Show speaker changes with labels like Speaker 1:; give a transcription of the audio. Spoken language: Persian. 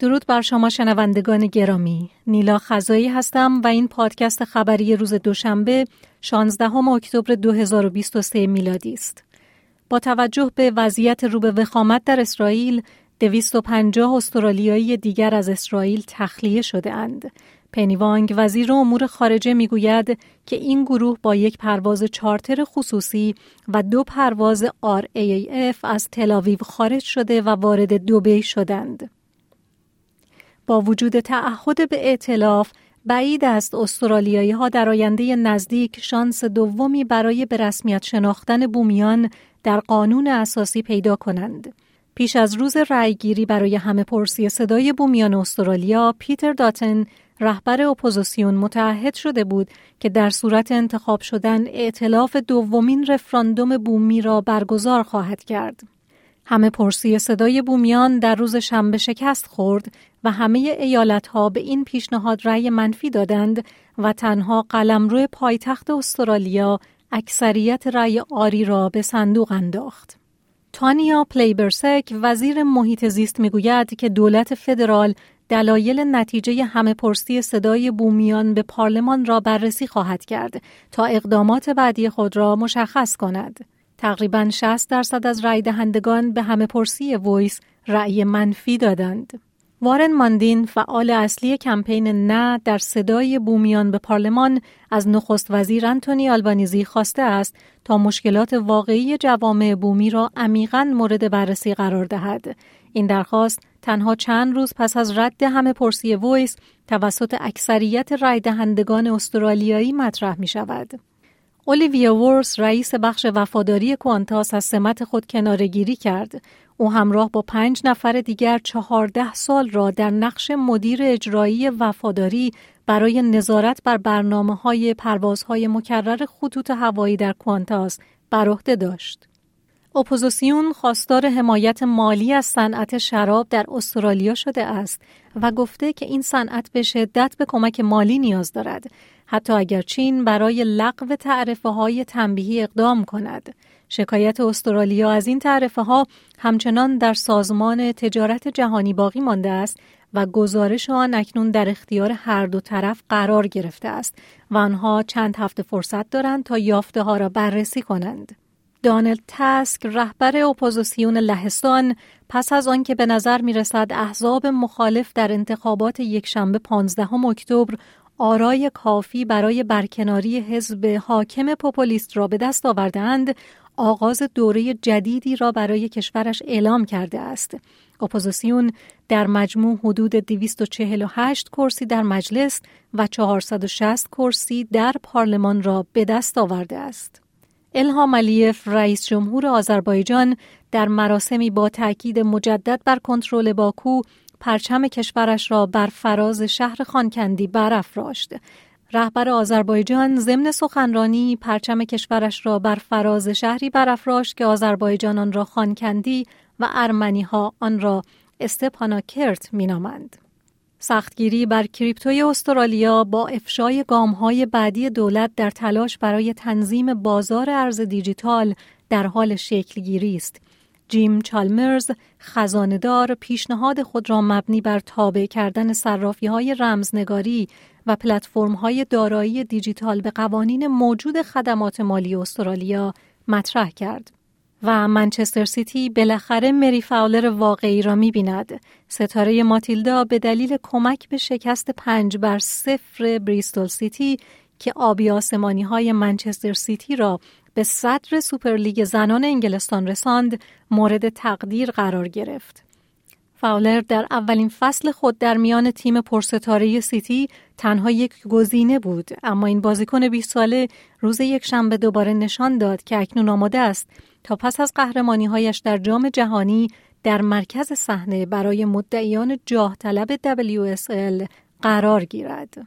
Speaker 1: درود بر شما شنوندگان گرامی نیلا خزایی هستم و این پادکست خبری روز دوشنبه 16 اکتبر 2023 میلادی است با توجه به وضعیت رو به وخامت در اسرائیل 250 استرالیایی دیگر از اسرائیل تخلیه شده اند. پنیوانگ وزیر امور خارجه می‌گوید که این گروه با یک پرواز چارتر خصوصی و دو پرواز RAAF از تلاویو خارج شده و وارد دوبی شدند. با وجود تعهد به ائتلاف بعید است استرالیایی ها در آینده نزدیک شانس دومی برای به رسمیت شناختن بومیان در قانون اساسی پیدا کنند. پیش از روز رأیگیری برای همه پرسی صدای بومیان استرالیا، پیتر داتن رهبر اپوزیسیون متعهد شده بود که در صورت انتخاب شدن ائتلاف دومین رفراندوم بومی را برگزار خواهد کرد. همه پرسی صدای بومیان در روز شنبه شکست خورد و همه ایالت ها به این پیشنهاد رأی منفی دادند و تنها قلمرو پایتخت استرالیا اکثریت رأی آری را به صندوق انداخت. تانیا پلیبرسک وزیر محیط زیست می‌گوید که دولت فدرال دلایل نتیجه همه پرسی صدای بومیان به پارلمان را بررسی خواهد کرد تا اقدامات بعدی خود را مشخص کند. تقریبا 60 درصد از رای دهندگان به همه پرسی ویس رأی منفی دادند. وارن ماندین فعال اصلی کمپین نه در صدای بومیان به پارلمان از نخست وزیر انتونی آلبانیزی خواسته است تا مشکلات واقعی جوامع بومی را عمیقا مورد بررسی قرار دهد. این درخواست تنها چند روز پس از رد همه پرسی ویس توسط اکثریت رای دهندگان استرالیایی مطرح می شود. اولیویا ورس رئیس بخش وفاداری کوانتاس از سمت خود کنارگیری کرد. او همراه با پنج نفر دیگر چهارده سال را در نقش مدیر اجرایی وفاداری برای نظارت بر برنامه های پروازهای مکرر خطوط هوایی در کوانتاس بر عهده داشت. اپوزیسیون خواستار حمایت مالی از صنعت شراب در استرالیا شده است و گفته که این صنعت به شدت به کمک مالی نیاز دارد حتی اگر چین برای لغو تعرفه های تنبیهی اقدام کند شکایت استرالیا از این تعرفه ها همچنان در سازمان تجارت جهانی باقی مانده است و گزارش آن اکنون در اختیار هر دو طرف قرار گرفته است و آنها چند هفته فرصت دارند تا یافته ها را بررسی کنند. دانلد تسک رهبر اپوزیسیون لهستان پس از آنکه به نظر می رسد احزاب مخالف در انتخابات یکشنبه 15 اکتبر آرای کافی برای برکناری حزب حاکم پوپولیست را به دست آوردهاند آغاز دوره جدیدی را برای کشورش اعلام کرده است. اپوزیسیون در مجموع حدود 248 کرسی در مجلس و 460 کرسی در پارلمان را به دست آورده است. الهام علی‌اف رئیس جمهور آذربایجان در مراسمی با تاکید مجدد بر کنترل باکو پرچم کشورش را بر فراز شهر خانکندی برافراشت. رهبر آذربایجان ضمن سخنرانی پرچم کشورش را بر فراز شهری برافراشت که آذربایجانان را خانکندی و ارمنی ها آن را استپاناکرت مینامند. سختگیری بر کریپتوی استرالیا با افشای های بعدی دولت در تلاش برای تنظیم بازار ارز دیجیتال در حال شکلگیری است. جیم چالمرز خزاندار پیشنهاد خود را مبنی بر تابع کردن صرافی های رمزنگاری و پلتفرم های دارایی دیجیتال به قوانین موجود خدمات مالی استرالیا مطرح کرد. و منچستر سیتی بالاخره مری فاولر واقعی را می بیند. ستاره ماتیلدا به دلیل کمک به شکست پنج بر صفر بریستول سیتی که آبی آسمانی های منچستر سیتی را به صدر سوپرلیگ زنان انگلستان رساند مورد تقدیر قرار گرفت. فاولر در اولین فصل خود در میان تیم پرستاره سیتی تنها یک گزینه بود اما این بازیکن 20 ساله روز یک شنبه دوباره نشان داد که اکنون آماده است تا پس از قهرمانی هایش در جام جهانی در مرکز صحنه برای مدعیان جاه طلب WSL قرار گیرد.